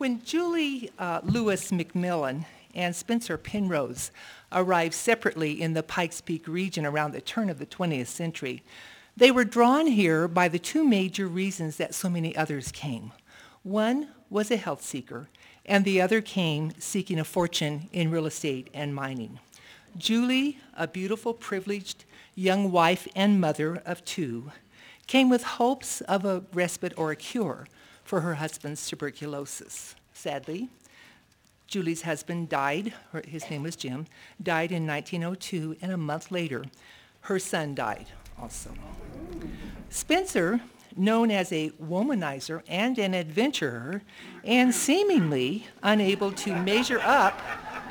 When Julie uh, Lewis McMillan and Spencer Penrose arrived separately in the Pikes Peak region around the turn of the 20th century, they were drawn here by the two major reasons that so many others came. One was a health seeker, and the other came seeking a fortune in real estate and mining. Julie, a beautiful, privileged young wife and mother of two, came with hopes of a respite or a cure for her husband's tuberculosis. Sadly, Julie's husband died, his name was Jim, died in 1902, and a month later, her son died also. Spencer, known as a womanizer and an adventurer, and seemingly unable to measure up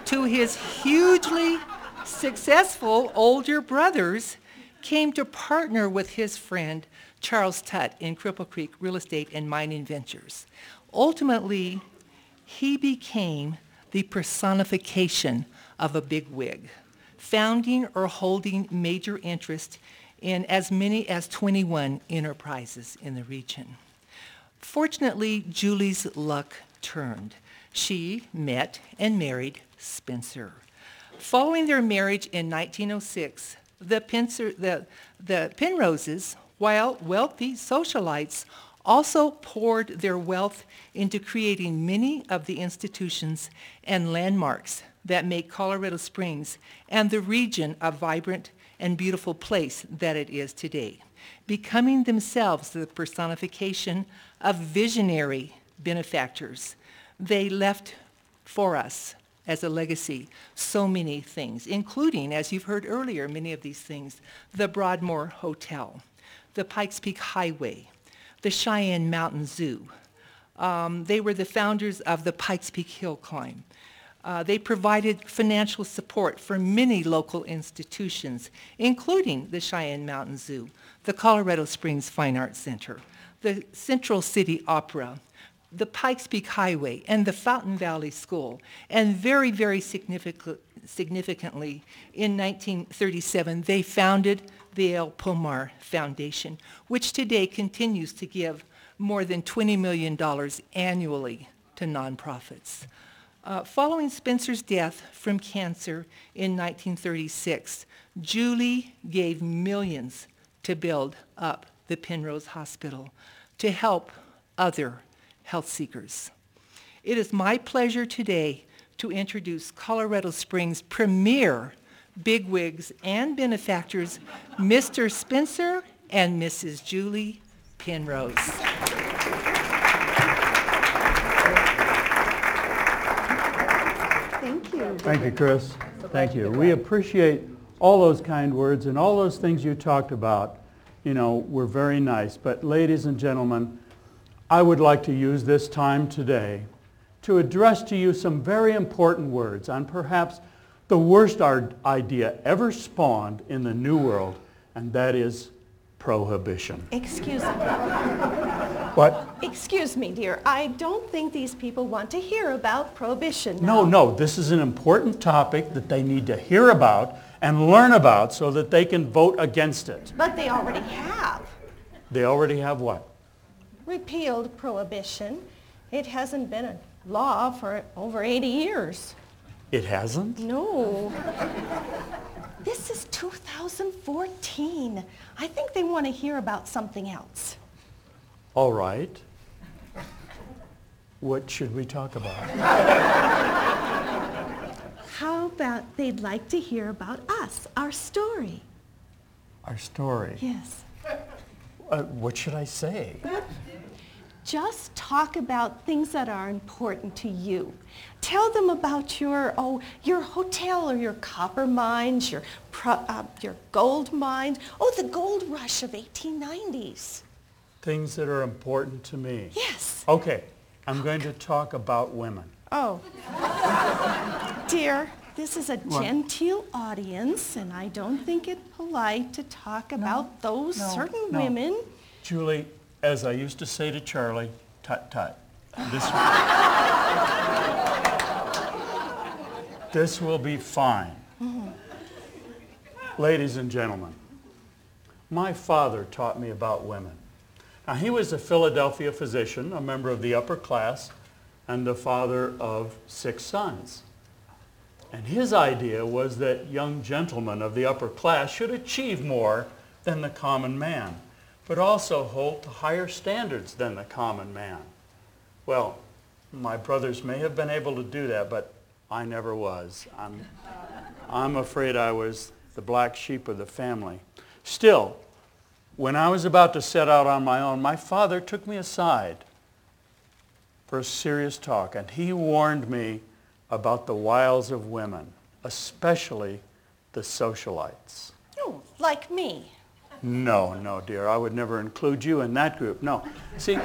to his hugely successful older brothers, came to partner with his friend Charles Tutt in Cripple Creek Real Estate and Mining Ventures. Ultimately, he became the personification of a bigwig, founding or holding major interest in as many as 21 enterprises in the region. Fortunately, Julie's luck turned. She met and married Spencer. Following their marriage in 1906, the, Pincer, the, the Penroses, while wealthy socialites, also poured their wealth into creating many of the institutions and landmarks that make Colorado Springs and the region a vibrant and beautiful place that it is today, becoming themselves the personification of visionary benefactors. They left for us as a legacy so many things, including, as you've heard earlier, many of these things, the Broadmoor Hotel, the Pikes Peak Highway, the Cheyenne Mountain Zoo. Um, they were the founders of the Pikes Peak Hill Climb. Uh, they provided financial support for many local institutions, including the Cheyenne Mountain Zoo, the Colorado Springs Fine Arts Center, the Central City Opera, the Pikes Peak Highway, and the Fountain Valley School. And very, very significant, significantly, in 1937, they founded the El Pomar Foundation, which today continues to give more than $20 million annually to nonprofits. Uh, following Spencer's death from cancer in 1936, Julie gave millions to build up the Penrose Hospital to help other health seekers. It is my pleasure today to introduce Colorado Springs' premier bigwigs and benefactors, Mr. Spencer and Mrs. Julie Penrose. Thank you. Thank you, Chris. Thank you. We appreciate all those kind words and all those things you talked about. You know, were very nice. But ladies and gentlemen, I would like to use this time today to address to you some very important words on perhaps the worst idea ever spawned in the New World, and that is prohibition. Excuse me. What? Excuse me, dear. I don't think these people want to hear about prohibition now. No, no. This is an important topic that they need to hear about and learn about so that they can vote against it. But they already have. They already have what? Repealed prohibition. It hasn't been a law for over 80 years. It hasn't? No. This is 2014. I think they want to hear about something else. All right. What should we talk about? How about they'd like to hear about us, our story? Our story? Yes. Uh, what should I say? Just talk about things that are important to you. Tell them about your, oh, your hotel or your copper mines, your, uh, your gold mines. Oh, the gold rush of 1890s. Things that are important to me. Yes. Okay. I'm going to talk about women. Oh. Dear, this is a what? genteel audience, and I don't think it polite to talk no, about those no, certain no. women. Julie, as I used to say to Charlie, tut tut. This, this will be fine. Mm-hmm. Ladies and gentlemen, my father taught me about women. Now, he was a Philadelphia physician, a member of the upper class, and the father of six sons. And his idea was that young gentlemen of the upper class should achieve more than the common man, but also hold to higher standards than the common man. Well, my brothers may have been able to do that, but I never was. I'm, I'm afraid I was the black sheep of the family. Still, when I was about to set out on my own, my father took me aside for a serious talk, and he warned me about the wiles of women, especially the socialites. Oh, like me. No, no, dear, I would never include you in that group. No. See,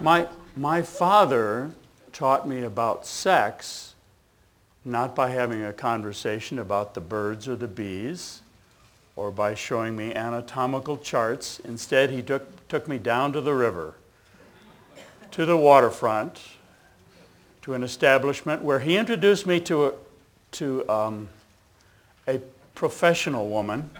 my, my father taught me about sex not by having a conversation about the birds or the bees or by showing me anatomical charts. Instead, he took, took me down to the river, to the waterfront, to an establishment where he introduced me to a, to um, a professional woman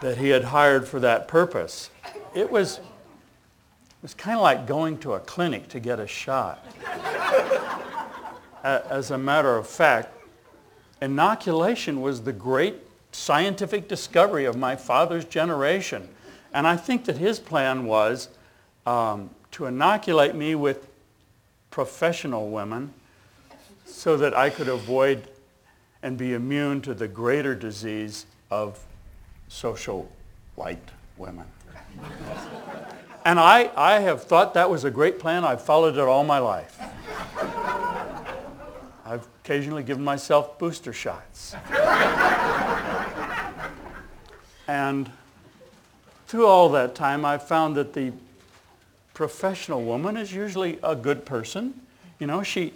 that he had hired for that purpose. It was, it was kind of like going to a clinic to get a shot. As a matter of fact, inoculation was the great scientific discovery of my father's generation. And I think that his plan was um, to inoculate me with professional women so that I could avoid and be immune to the greater disease of social white women. and I, I have thought that was a great plan. I've followed it all my life. I've occasionally given myself booster shots. and through all that time, I've found that the professional woman is usually a good person. You know, she,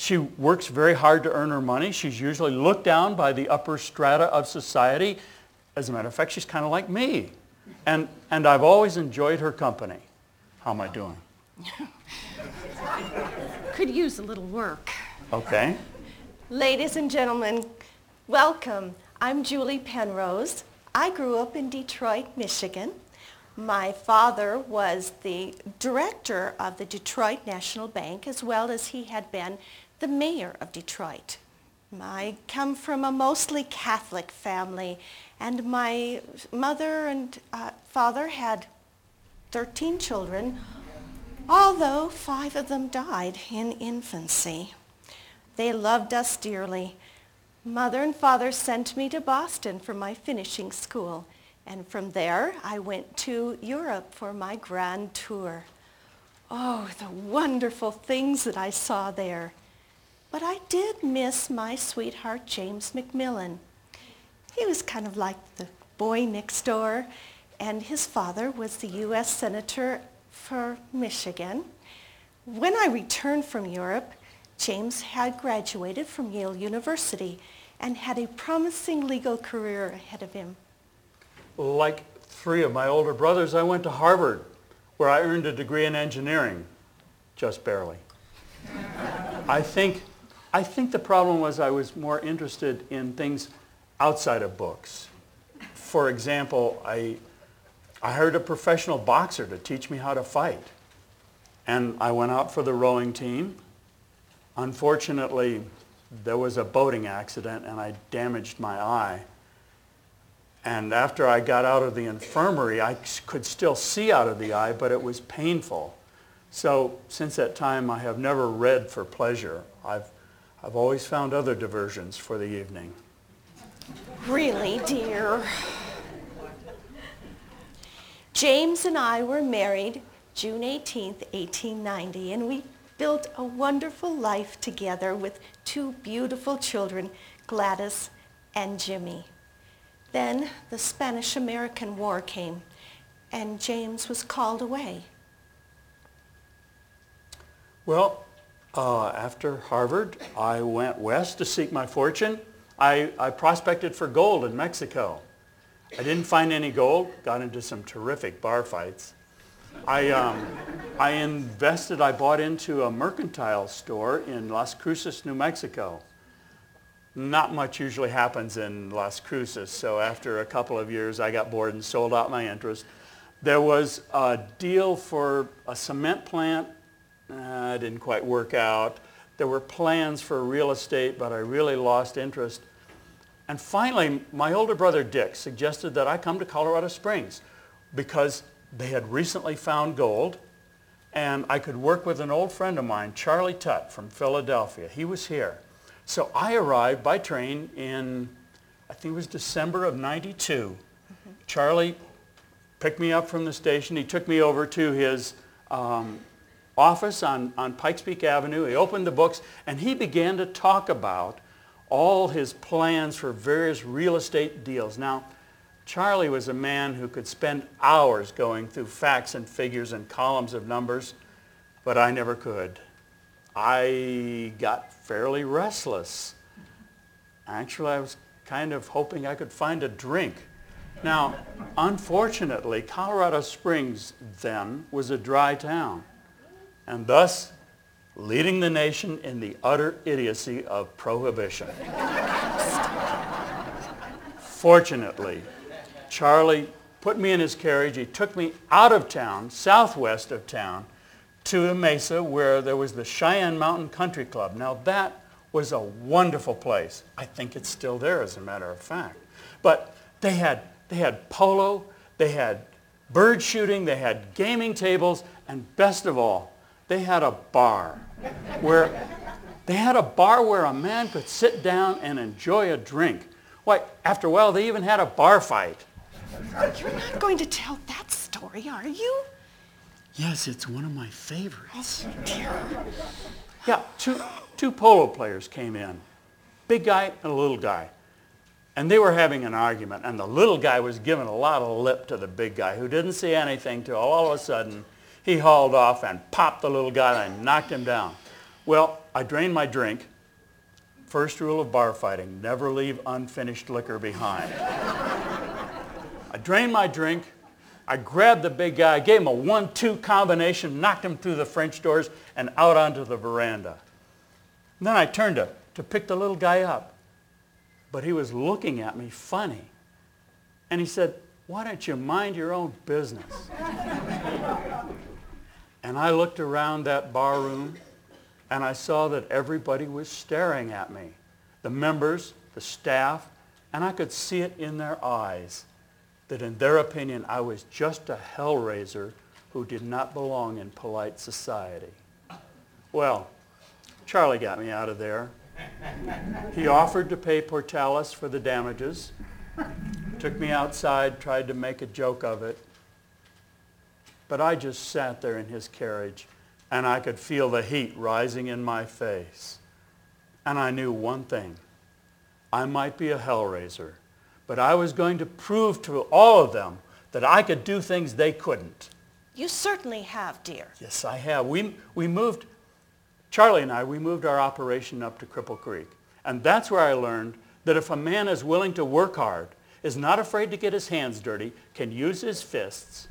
she works very hard to earn her money. She's usually looked down by the upper strata of society. As a matter of fact, she's kind of like me. And, and I've always enjoyed her company. How am I doing? Could use a little work. Okay. Ladies and gentlemen, welcome. I'm Julie Penrose. I grew up in Detroit, Michigan. My father was the director of the Detroit National Bank as well as he had been the mayor of Detroit. I come from a mostly Catholic family and my mother and uh, father had 13 children, although five of them died in infancy. They loved us dearly. Mother and father sent me to Boston for my finishing school, and from there I went to Europe for my grand tour. Oh, the wonderful things that I saw there. But I did miss my sweetheart, James McMillan. He was kind of like the boy next door, and his father was the U.S. Senator for Michigan. When I returned from Europe, James had graduated from Yale University and had a promising legal career ahead of him. Like three of my older brothers, I went to Harvard, where I earned a degree in engineering, just barely. I think, I think the problem was I was more interested in things outside of books. For example, I, I hired a professional boxer to teach me how to fight. And I went out for the rowing team Unfortunately, there was a boating accident and I damaged my eye. And after I got out of the infirmary, I could still see out of the eye, but it was painful. So since that time, I have never read for pleasure. I've, I've always found other diversions for the evening. Really, dear? James and I were married June 18, 1890, and we built a wonderful life together with two beautiful children, Gladys and Jimmy. Then the Spanish-American War came and James was called away. Well, uh, after Harvard, I went west to seek my fortune. I, I prospected for gold in Mexico. I didn't find any gold, got into some terrific bar fights. I, um, I invested, I bought into a mercantile store in Las Cruces, New Mexico. Not much usually happens in Las Cruces, so after a couple of years I got bored and sold out my interest. There was a deal for a cement plant. Uh, didn't quite work out. There were plans for real estate, but I really lost interest. And finally, my older brother Dick suggested that I come to Colorado Springs because they had recently found gold and I could work with an old friend of mine, Charlie Tutt from Philadelphia. He was here. So I arrived by train in, I think it was December of 92. Mm-hmm. Charlie picked me up from the station. He took me over to his um, office on, on Pikes Peak Avenue. He opened the books and he began to talk about all his plans for various real estate deals. Now, Charlie was a man who could spend hours going through facts and figures and columns of numbers, but I never could. I got fairly restless. Actually, I was kind of hoping I could find a drink. Now, unfortunately, Colorado Springs then was a dry town, and thus leading the nation in the utter idiocy of prohibition. Fortunately, Charlie put me in his carriage. He took me out of town, southwest of town, to a mesa where there was the Cheyenne Mountain Country Club. Now that was a wonderful place. I think it's still there as a matter of fact. But they had, they had polo, they had bird shooting, they had gaming tables, and best of all, they had a bar where they had a bar where a man could sit down and enjoy a drink. Why, after a while, they even had a bar fight. You're not going to tell that story, are you? Yes, it's one of my favorites. Oh, dear. Yeah, two, two polo players came in. Big guy and a little guy. And they were having an argument, and the little guy was giving a lot of lip to the big guy, who didn't say anything till all of a sudden he hauled off and popped the little guy and knocked him down. Well, I drained my drink. First rule of bar fighting, never leave unfinished liquor behind. I drained my drink. I grabbed the big guy, gave him a one-two combination, knocked him through the French doors and out onto the veranda. And then I turned to, to pick the little guy up. But he was looking at me funny. And he said, why don't you mind your own business? And I looked around that bar room and I saw that everybody was staring at me. The members, the staff, and I could see it in their eyes that in their opinion I was just a hellraiser who did not belong in polite society. Well, Charlie got me out of there. He offered to pay Pourtales for the damages, took me outside, tried to make a joke of it. But I just sat there in his carriage and I could feel the heat rising in my face. And I knew one thing. I might be a hellraiser, but I was going to prove to all of them that I could do things they couldn't. You certainly have, dear. Yes, I have. We, we moved, Charlie and I, we moved our operation up to Cripple Creek. And that's where I learned that if a man is willing to work hard, is not afraid to get his hands dirty, can use his fists,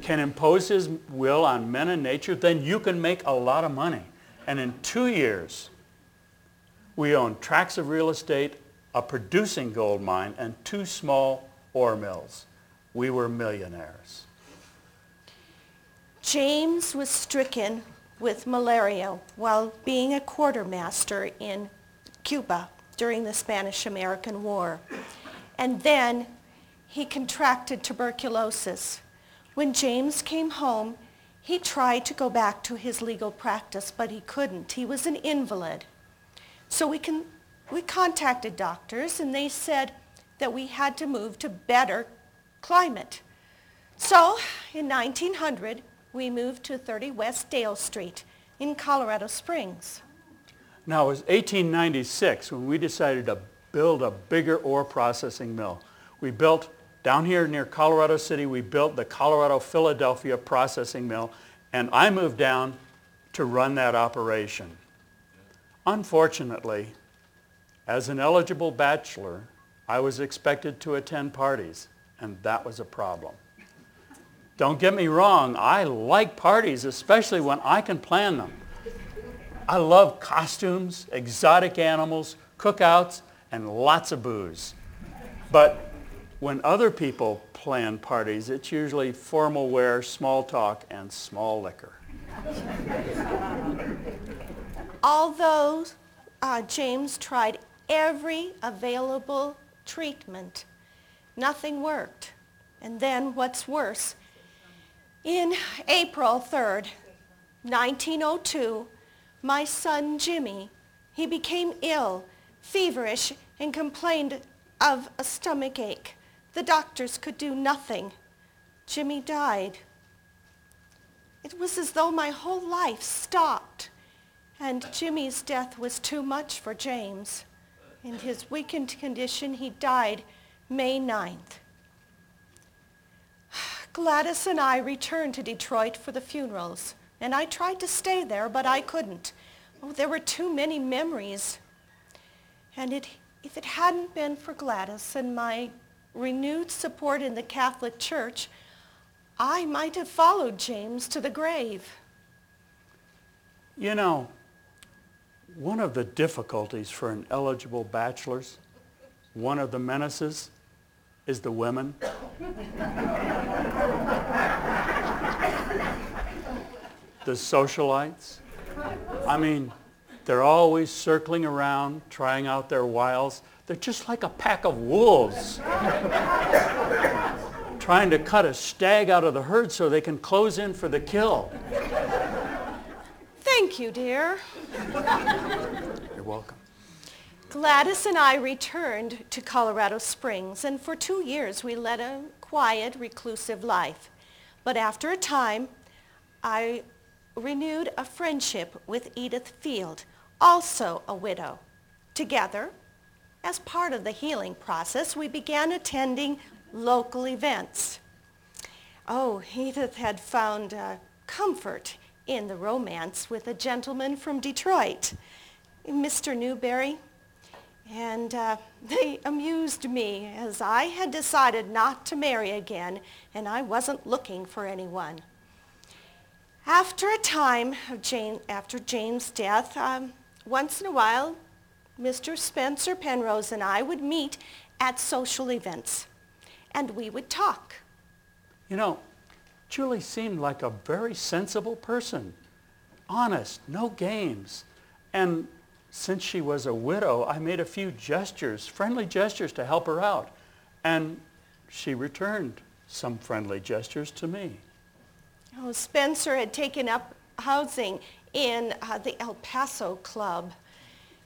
can impose his will on men and nature, then you can make a lot of money. And in two years, we owned tracts of real estate a producing gold mine, and two small ore mills. We were millionaires. James was stricken with malaria while being a quartermaster in Cuba during the Spanish-American War. And then he contracted tuberculosis. When James came home, he tried to go back to his legal practice, but he couldn't. He was an invalid. So we can we contacted doctors and they said that we had to move to better climate. So in 1900, we moved to 30 West Dale Street in Colorado Springs. Now it was 1896 when we decided to build a bigger ore processing mill. We built, down here near Colorado City, we built the Colorado Philadelphia processing mill and I moved down to run that operation. Unfortunately, as an eligible bachelor, I was expected to attend parties, and that was a problem. Don't get me wrong, I like parties, especially when I can plan them. I love costumes, exotic animals, cookouts, and lots of booze. But when other people plan parties, it's usually formal wear, small talk, and small liquor. Although uh, James tried every available treatment, nothing worked. And then what's worse, in April 3rd, 1902, my son Jimmy, he became ill, feverish, and complained of a stomach ache. The doctors could do nothing. Jimmy died. It was as though my whole life stopped. And Jimmy's death was too much for James. In his weakened condition, he died May 9th. Gladys and I returned to Detroit for the funerals, and I tried to stay there, but I couldn't. Oh, there were too many memories. And it, if it hadn't been for Gladys and my renewed support in the Catholic Church, I might have followed James to the grave. You know, one of the difficulties for an eligible bachelor's, one of the menaces, is the women. the socialites. I mean, they're always circling around, trying out their wiles. They're just like a pack of wolves trying to cut a stag out of the herd so they can close in for the kill. Thank you, dear. You're welcome. Gladys and I returned to Colorado Springs, and for two years we led a quiet, reclusive life. But after a time, I renewed a friendship with Edith Field, also a widow. Together, as part of the healing process, we began attending local events. Oh, Edith had found uh, comfort in the romance with a gentleman from Detroit, Mr. Newberry. And uh, they amused me as I had decided not to marry again and I wasn't looking for anyone. After a time of Jane, after Jane's death, um, once in a while, Mr. Spencer Penrose and I would meet at social events and we would talk. You know, Julie seemed like a very sensible person. Honest, no games. And since she was a widow, I made a few gestures, friendly gestures to help her out. And she returned some friendly gestures to me. Oh, Spencer had taken up housing in uh, the El Paso Club.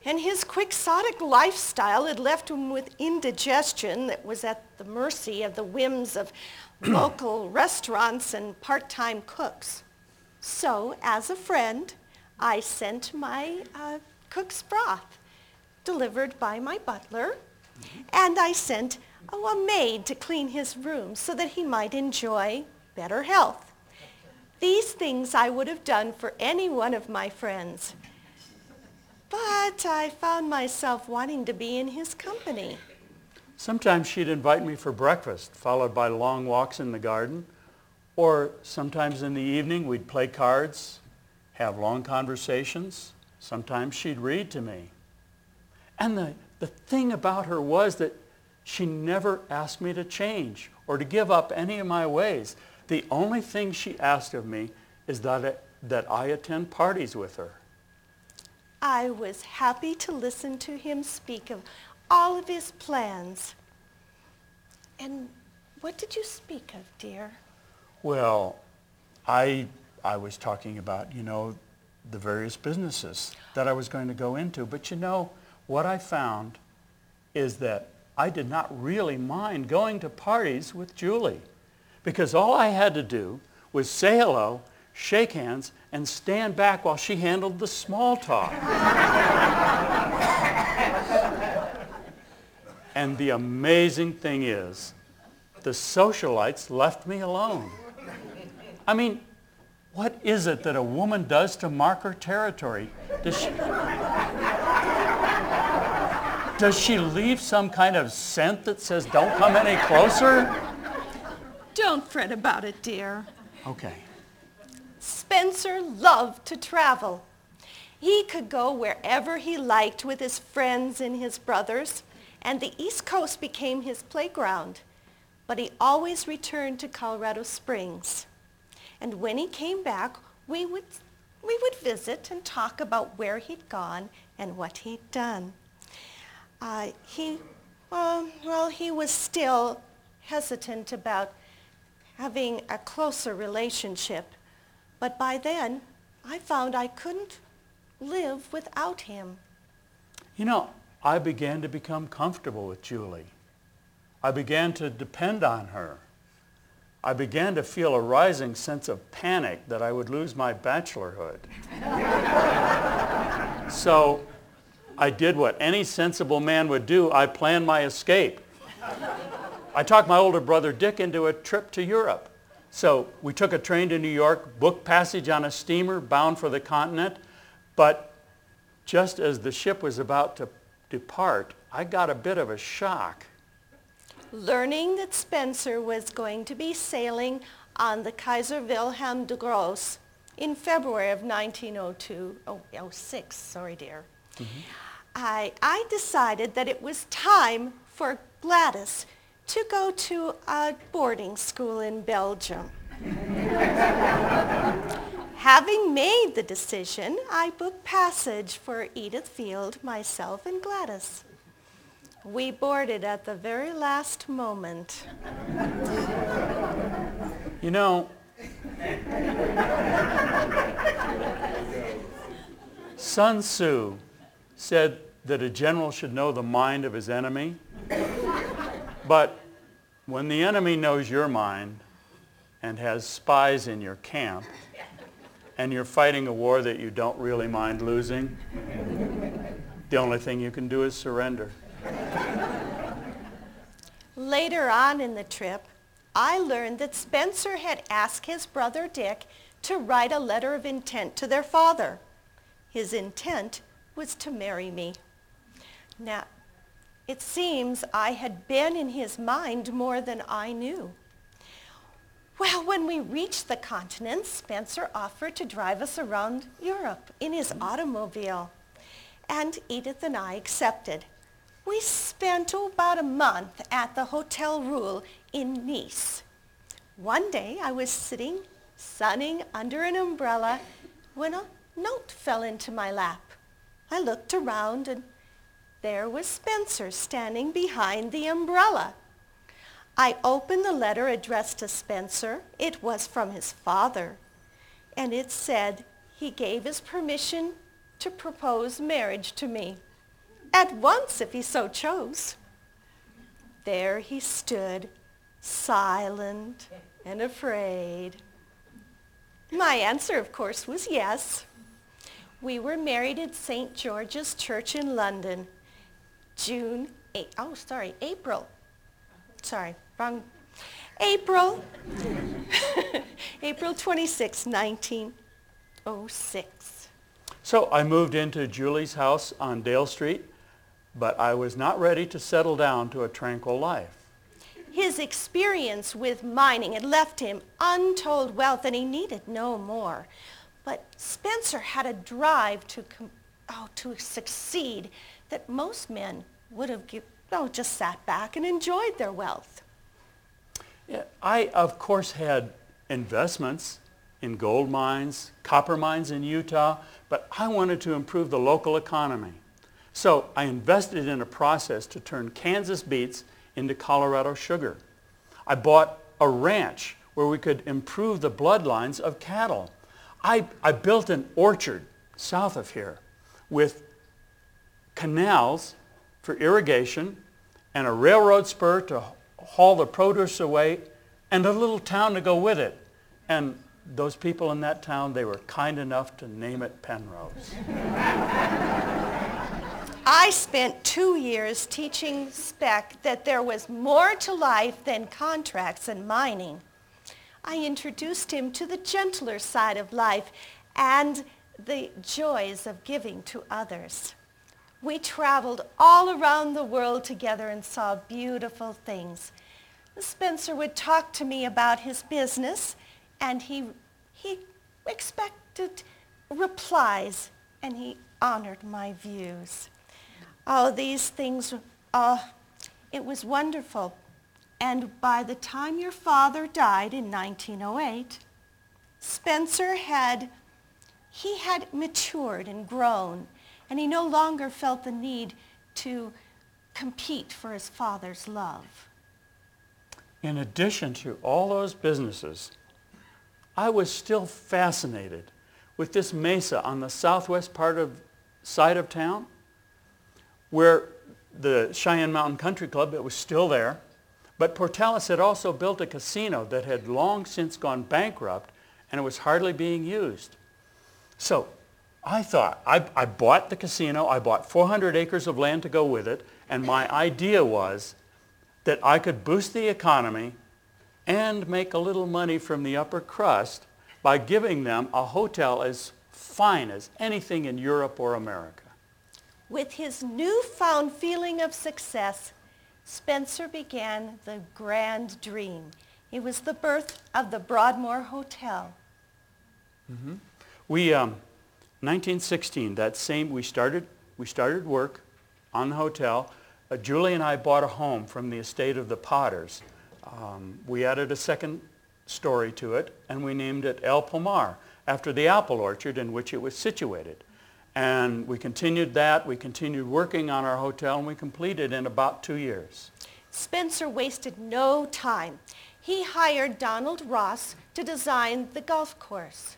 And his quixotic lifestyle had left him with indigestion that was at the mercy of the whims of local restaurants and part-time cooks. So, as a friend, I sent my uh, cook's broth, delivered by my butler, and I sent oh, a maid to clean his room so that he might enjoy better health. These things I would have done for any one of my friends. But I found myself wanting to be in his company. Sometimes she'd invite me for breakfast, followed by long walks in the garden. Or sometimes in the evening we'd play cards, have long conversations. Sometimes she'd read to me. And the, the thing about her was that she never asked me to change or to give up any of my ways. The only thing she asked of me is that I, that I attend parties with her. I was happy to listen to him speak of all of his plans. And what did you speak of, dear? Well, I, I was talking about, you know, the various businesses that I was going to go into. But you know, what I found is that I did not really mind going to parties with Julie because all I had to do was say hello shake hands, and stand back while she handled the small talk. and the amazing thing is, the socialites left me alone. I mean, what is it that a woman does to mark her territory? Does she, does she leave some kind of scent that says, don't come any closer? Don't fret about it, dear. Okay. Spencer loved to travel. He could go wherever he liked with his friends and his brothers, and the East Coast became his playground. but he always returned to Colorado Springs. And when he came back, we would, we would visit and talk about where he'd gone and what he'd done. Uh, he, well, well, he was still hesitant about having a closer relationship, but by then I found I couldn't live without him. You know, I began to become comfortable with Julie. I began to depend on her. I began to feel a rising sense of panic that I would lose my bachelorhood. so I did what any sensible man would do. I planned my escape. I talked my older brother Dick into a trip to Europe. So we took a train to New York, booked passage on a steamer bound for the continent, but just as the ship was about to depart, I got a bit of a shock. Learning that Spencer was going to be sailing on the Kaiser Wilhelm der Grosse in February of 1902, oh, 06, sorry dear, mm-hmm. I, I decided that it was time for Gladys to go to a boarding school in Belgium. Having made the decision, I booked passage for Edith Field, myself, and Gladys. We boarded at the very last moment. You know, Sun Tzu said that a general should know the mind of his enemy. But when the enemy knows your mind and has spies in your camp, and you're fighting a war that you don't really mind losing, the only thing you can do is surrender. Later on in the trip, I learned that Spencer had asked his brother Dick to write a letter of intent to their father. His intent was to marry me. Now, it seems I had been in his mind more than I knew. Well, when we reached the continent, Spencer offered to drive us around Europe in his automobile. And Edith and I accepted. We spent oh, about a month at the Hotel Ruhl in Nice. One day I was sitting, sunning under an umbrella when a note fell into my lap. I looked around and there was Spencer standing behind the umbrella. I opened the letter addressed to Spencer. It was from his father. And it said he gave his permission to propose marriage to me at once if he so chose. There he stood, silent and afraid. My answer, of course, was yes. We were married at St. George's Church in London, June 8, oh, sorry, April. Sorry, wrong. April, April 26, 1906. So I moved into Julie's house on Dale Street but I was not ready to settle down to a tranquil life. His experience with mining had left him untold wealth and he needed no more. But Spencer had a drive to, oh, to succeed that most men would have oh, just sat back and enjoyed their wealth. Yeah, I, of course, had investments in gold mines, copper mines in Utah, but I wanted to improve the local economy. So I invested in a process to turn Kansas beets into Colorado sugar. I bought a ranch where we could improve the bloodlines of cattle. I, I built an orchard south of here with canals for irrigation and a railroad spur to haul the produce away and a little town to go with it. And those people in that town, they were kind enough to name it Penrose. I spent two years teaching Speck that there was more to life than contracts and mining. I introduced him to the gentler side of life and the joys of giving to others. We traveled all around the world together and saw beautiful things. Spencer would talk to me about his business and he, he expected replies and he honored my views. Oh, these things, oh, it was wonderful. And by the time your father died in 1908, Spencer had, he had matured and grown, and he no longer felt the need to compete for his father's love. In addition to all those businesses, I was still fascinated with this mesa on the southwest part of side of town where the Cheyenne Mountain Country Club, it was still there, but Pourtales had also built a casino that had long since gone bankrupt and it was hardly being used. So I thought, I, I bought the casino, I bought 400 acres of land to go with it, and my idea was that I could boost the economy and make a little money from the upper crust by giving them a hotel as fine as anything in Europe or America. With his newfound feeling of success, Spencer began the grand dream. It was the birth of the Broadmoor Hotel. Mm-hmm. We, um, 1916, that same, we started, we started work on the hotel. Uh, Julie and I bought a home from the estate of the Potters. Um, we added a second story to it, and we named it El Pomar, after the apple orchard in which it was situated. And we continued that. We continued working on our hotel, and we completed in about two years. Spencer wasted no time. He hired Donald Ross to design the golf course.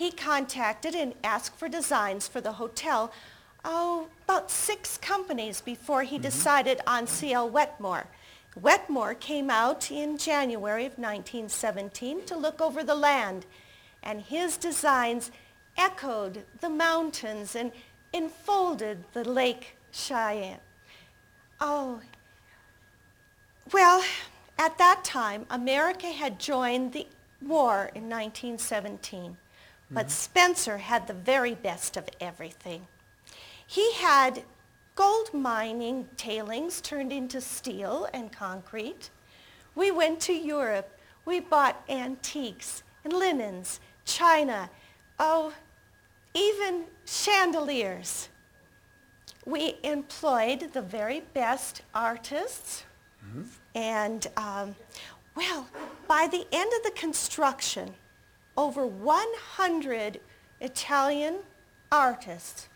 He contacted and asked for designs for the hotel, oh, about six companies before he mm-hmm. decided on C.L. Wetmore. Wetmore came out in January of 1917 to look over the land, and his designs echoed the mountains and enfolded the Lake Cheyenne. Oh, well, at that time, America had joined the war in 1917, but mm-hmm. Spencer had the very best of everything. He had gold mining tailings turned into steel and concrete. We went to Europe. We bought antiques and linens, china, oh, even chandeliers. We employed the very best artists. Mm-hmm. And, um, well, by the end of the construction, over 100 Italian artists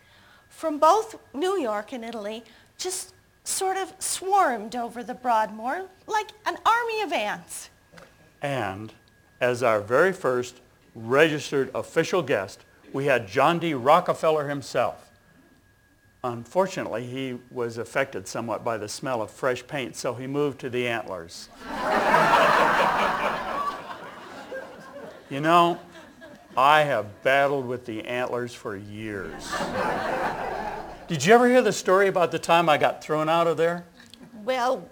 from both New York and Italy just sort of swarmed over the Broadmoor like an army of ants. And as our very first registered official guest, we had John D. Rockefeller himself. Unfortunately, he was affected somewhat by the smell of fresh paint, so he moved to the antlers. you know, I have battled with the antlers for years. Did you ever hear the story about the time I got thrown out of there? Well,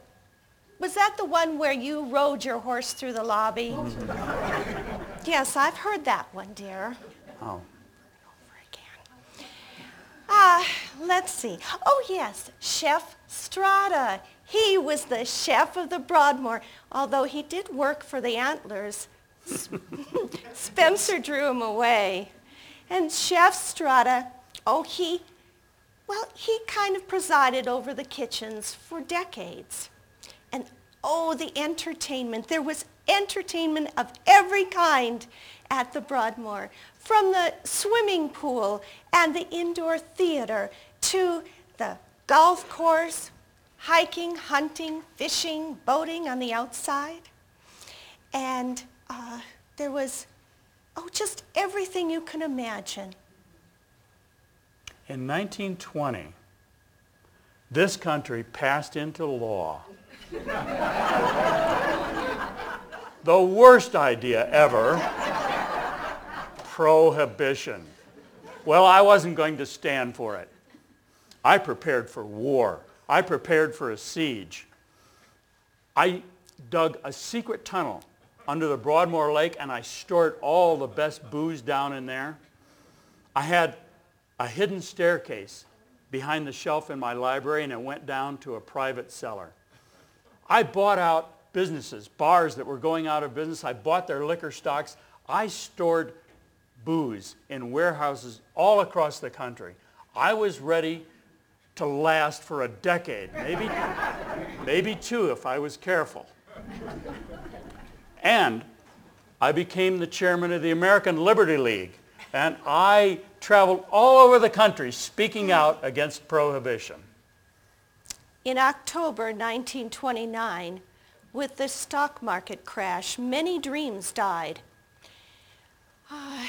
was that the one where you rode your horse through the lobby? Mm-hmm. yes, I've heard that one, dear. Oh. Over again. Ah, let's see. Oh, yes, Chef Strada. He was the chef of the Broadmoor, although he did work for the Antlers. Spencer drew him away. And Chef Strada, oh, he, well, he kind of presided over the kitchens for decades. And oh, the entertainment. There was entertainment of every kind at the Broadmoor, from the swimming pool and the indoor theater to the golf course, hiking, hunting, fishing, boating on the outside. And uh, there was, oh, just everything you can imagine. In 1920, this country passed into law the worst idea ever, prohibition. Well, I wasn't going to stand for it. I prepared for war. I prepared for a siege. I dug a secret tunnel under the Broadmoor Lake and I stored all the best booze down in there. I had a hidden staircase behind the shelf in my library and it went down to a private cellar. I bought out businesses, bars that were going out of business. I bought their liquor stocks. I stored booze in warehouses all across the country. I was ready to last for a decade, maybe, maybe two if I was careful. And I became the chairman of the American Liberty League. And I traveled all over the country speaking out against prohibition. In October 1929, with the stock market crash, many dreams died. Uh,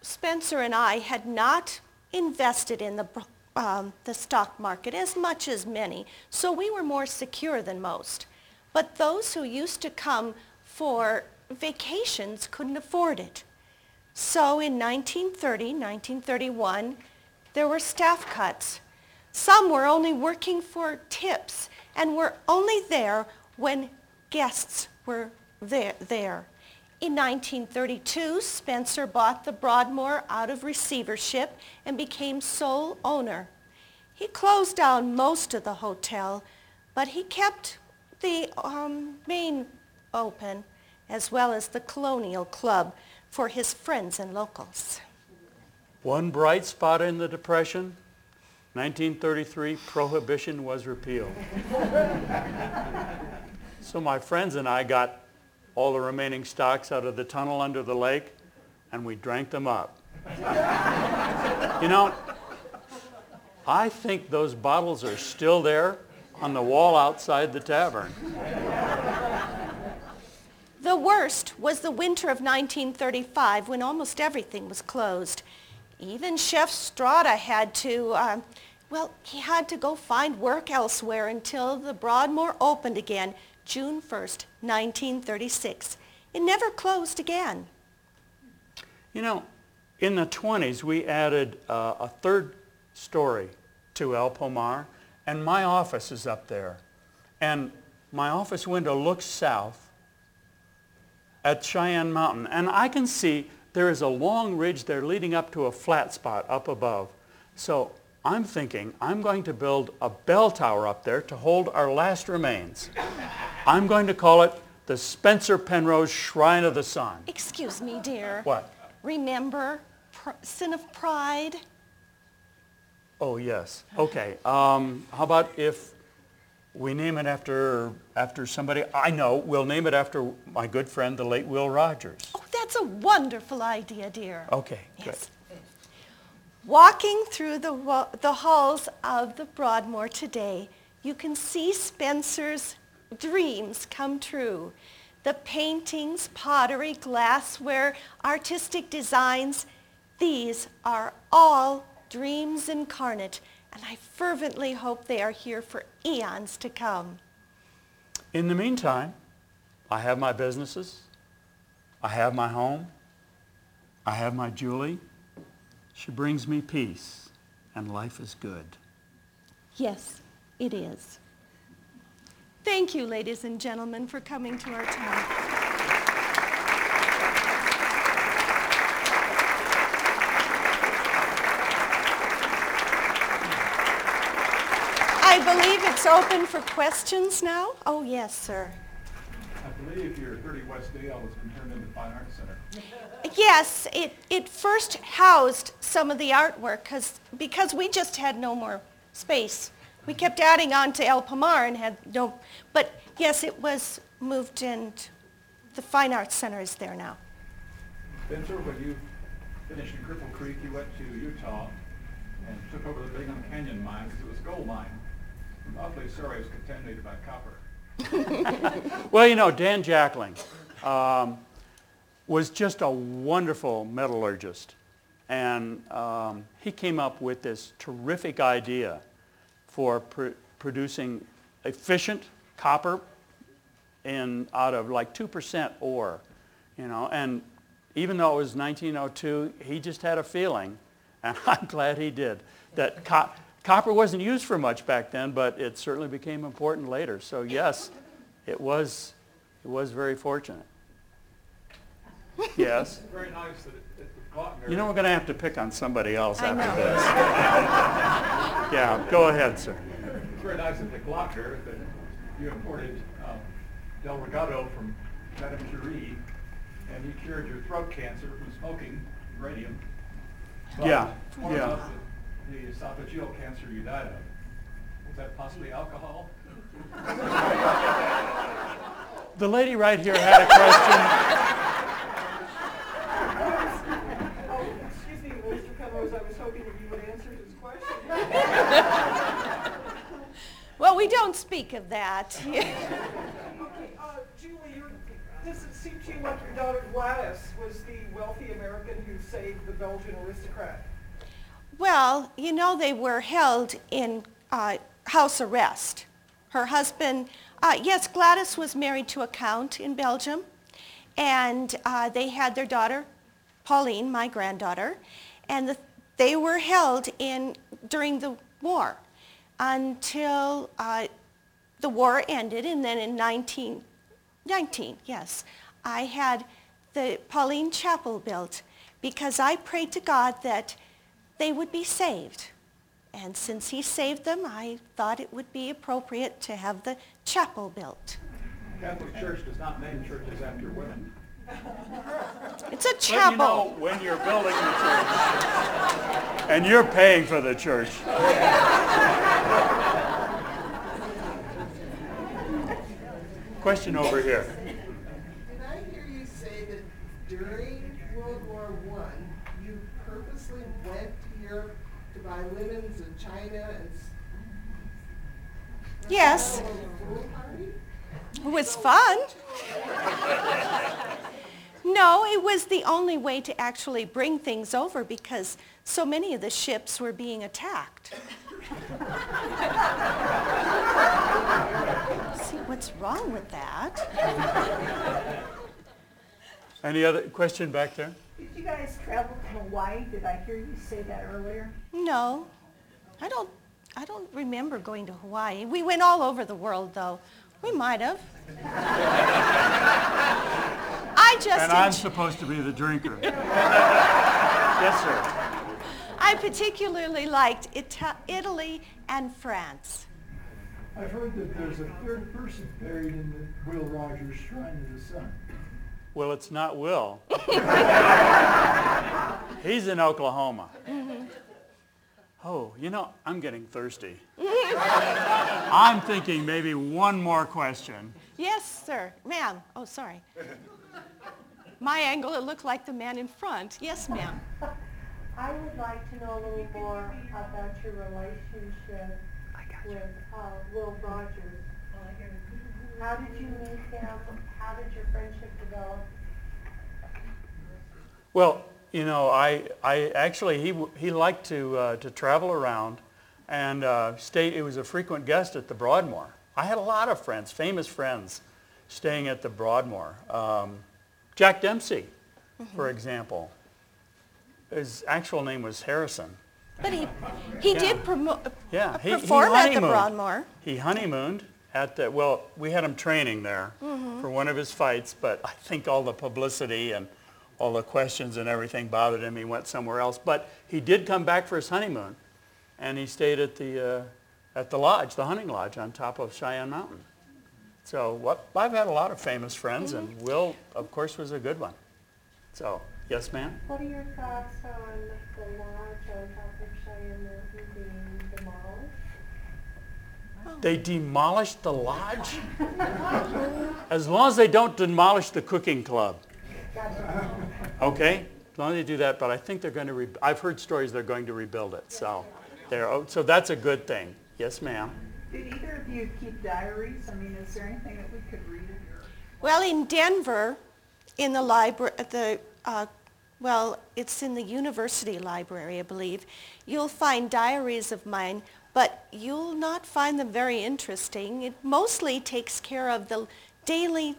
Spencer and I had not invested in the, um, the stock market as much as many, so we were more secure than most. But those who used to come for vacations couldn't afford it. So in 1930, 1931, there were staff cuts. Some were only working for tips and were only there when guests were there. there. In 1932, Spencer bought the Broadmoor out of receivership and became sole owner. He closed down most of the hotel, but he kept the um, main open as well as the Colonial Club for his friends and locals. One bright spot in the Depression, 1933, prohibition was repealed. so my friends and I got all the remaining stocks out of the tunnel under the lake and we drank them up. you know, I think those bottles are still there on the wall outside the tavern. The worst was the winter of 1935 when almost everything was closed. Even Chef Strada had to, uh, well, he had to go find work elsewhere until the Broadmoor opened again June 1st, 1936. It never closed again. You know, in the 20s, we added uh, a third story to El Pomar, and my office is up there. And my office window looks south at Cheyenne Mountain. And I can see there is a long ridge there leading up to a flat spot up above. So I'm thinking I'm going to build a bell tower up there to hold our last remains. I'm going to call it the Spencer Penrose Shrine of the Sun. Excuse me, dear. What? Remember pr- sin of pride? Oh, yes. Okay. Um, how about if we name it after, after somebody I know. We'll name it after my good friend, the late Will Rogers. Oh, that's a wonderful idea, dear. Okay, yes. good. Walking through the, the halls of the Broadmoor today, you can see Spencer's dreams come true. The paintings, pottery, glassware, artistic designs, these are all dreams incarnate and I fervently hope they are here for eons to come. In the meantime, I have my businesses. I have my home. I have my Julie. She brings me peace, and life is good. Yes, it is. Thank you, ladies and gentlemen, for coming to our town. I believe it's open for questions now. Oh, yes, sir. I believe your 30 West Dale has been turned into Fine Arts Center. Yes, it, it first housed some of the artwork cause, because we just had no more space. We kept adding on to El Pomar and had no, but yes, it was moved and the Fine Arts Center is there now. Spencer, when you finished in Cripple Creek, you went to Utah and took over the Bingham Canyon mine because it was a gold mine. Awfully sorry it was contaminated by copper. well, you know, Dan Jackling um, was just a wonderful metallurgist. And um, he came up with this terrific idea for pr- producing efficient copper in, out of like 2% ore, you know. And even though it was 1902, he just had a feeling, and I'm glad he did, that co- Copper wasn't used for much back then, but it certainly became important later. So yes, it was, it was very fortunate. Yes? Very nice that it, it Glockner... You know we're going to have to pick on somebody else I after know. this. yeah, go ahead, sir. It's very nice that the Glockner that you imported um, Del Regato from Madame Curie, and you cured your throat cancer from smoking radium. But Yeah, yeah. About the- the esophageal cancer you died of. Was that possibly alcohol? the lady right here had a question. Oh, excuse me, Mr. Penrose, I was hoping that you would answer his question. Well, we don't speak of that. Okay, uh, Julie, you're, does it seem to you like your daughter Gladys was the wealthy American who saved the Belgian aristocrat? Well, you know, they were held in uh, house arrest. Her husband, uh, yes, Gladys was married to a count in Belgium, and uh, they had their daughter, Pauline, my granddaughter, and the, they were held in during the war until uh, the war ended, and then in 1919, yes, I had the Pauline Chapel built because I prayed to God that they would be saved. And since he saved them, I thought it would be appropriate to have the chapel built. Catholic Church does not name churches after women. It's a But you know, chapel. when you're building the church, and you're paying for the church. Question over here. Did I hear you say that during World War One, you purposely went to Europe to buy in China and? s- Yes, Have a party? it was fun. No, it was the only way to actually bring things over because so many of the ships were being attacked. See, what's wrong with that? Any other question back there? Did you guys travel to Hawaii? Did I hear you say that earlier? No, I don't, I don't remember going to Hawaii. We went all over the world, though. We might have. I just, And I'm enj- supposed to be the drinker. Yes, sir. I particularly liked Ita- Italy and France. I've heard that there's a third person buried in the Will Rogers Shrine of the Sun. Well, it's not Will. He's in Oklahoma. Oh, you know, I'm getting thirsty. I'm thinking maybe one more question. Yes, sir. Ma'am. Oh, sorry. My angle, it looked like the man in front. Yes, ma'am. I would like to know a little more about your relationship with uh, Will Rogers. How did you meet him? How did your friendship develop? Well, you know, I, I actually, he, he liked to, uh, to travel around and uh, stay, he was a frequent guest at the Broadmoor. I had a lot of friends, famous friends, staying at the Broadmoor. Um, Jack Dempsey, for example. His actual name was Harrison. But he, he Yeah. did promo- Yeah, he, he perform at the honeymooned. Broadmoor. He honeymooned at the, well, we had him training there for one of his fights, but I think all the publicity and all the questions and everything bothered him. He went somewhere else. But he did come back for his honeymoon, and he stayed at the, uh, at the lodge, the hunting lodge on top of Cheyenne Mountain. So what, I've had a lot of famous friends, and Will, of course, was a good one. So, yes, ma'am? What are your thoughts on the lodge on top of Cheyenne Mountain being demolished? They demolished the lodge? As long as they don't demolish the cooking club. Okay? As long as they do that, but I think they're going to, re- I've heard stories they're going to rebuild it, so they're, oh, so that's a good thing. Yes, ma'am. Did either of you keep diaries? I mean, is there anything that we could read in your? Well, in Denver, in the library, the, uh, well, it's in the university library, I believe, you'll find diaries of mine, but you'll not find them very interesting. It mostly takes care of the daily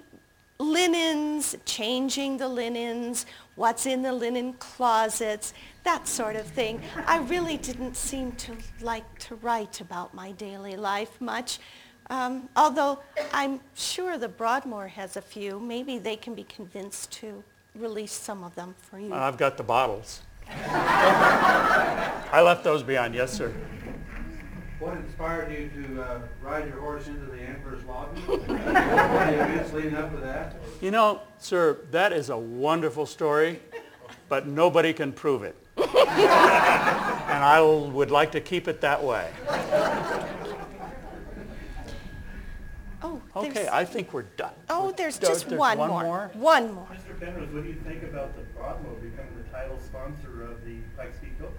linens, changing the linens, what's in the linen closets, that sort of thing. I really didn't seem to like to write about my daily life much. Um, although I'm sure the Broadmoor has a few. Maybe they can be convinced to release some of them for you. I've got the bottles. I left those behind. Yes, sir. What inspired you to uh, ride your horse into the Emperor's lobby? Any events leading up to that? You know, sir, that is a wonderful story, but nobody can prove it. and I would like to keep it that way. oh, Okay, There's- I think we're done. Oh, there's There- just there's one one more. more? One more. Mr. Penrose, what do you think about the Broadmoor becoming the title sponsor of the Pikes Peak Hill Climb this year?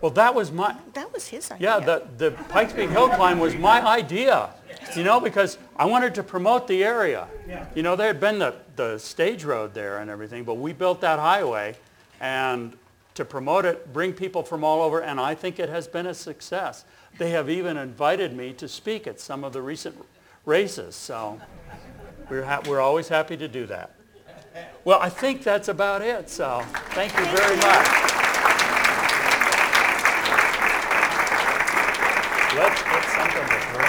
Well, that was my, That was his idea. yeah, the, the Pikes Peak Hill Climb was my idea, you know, because I wanted to promote the area. Yeah. You know, there had been the, the stage road there and everything, but we built that highway and to promote it, bring people from all over, and I think it has been a success. They have even invited me to speak at some of the recent races, so we're, ha- we're always happy to do that. Well, I think that's about it, so thank you very much. Let's get something to.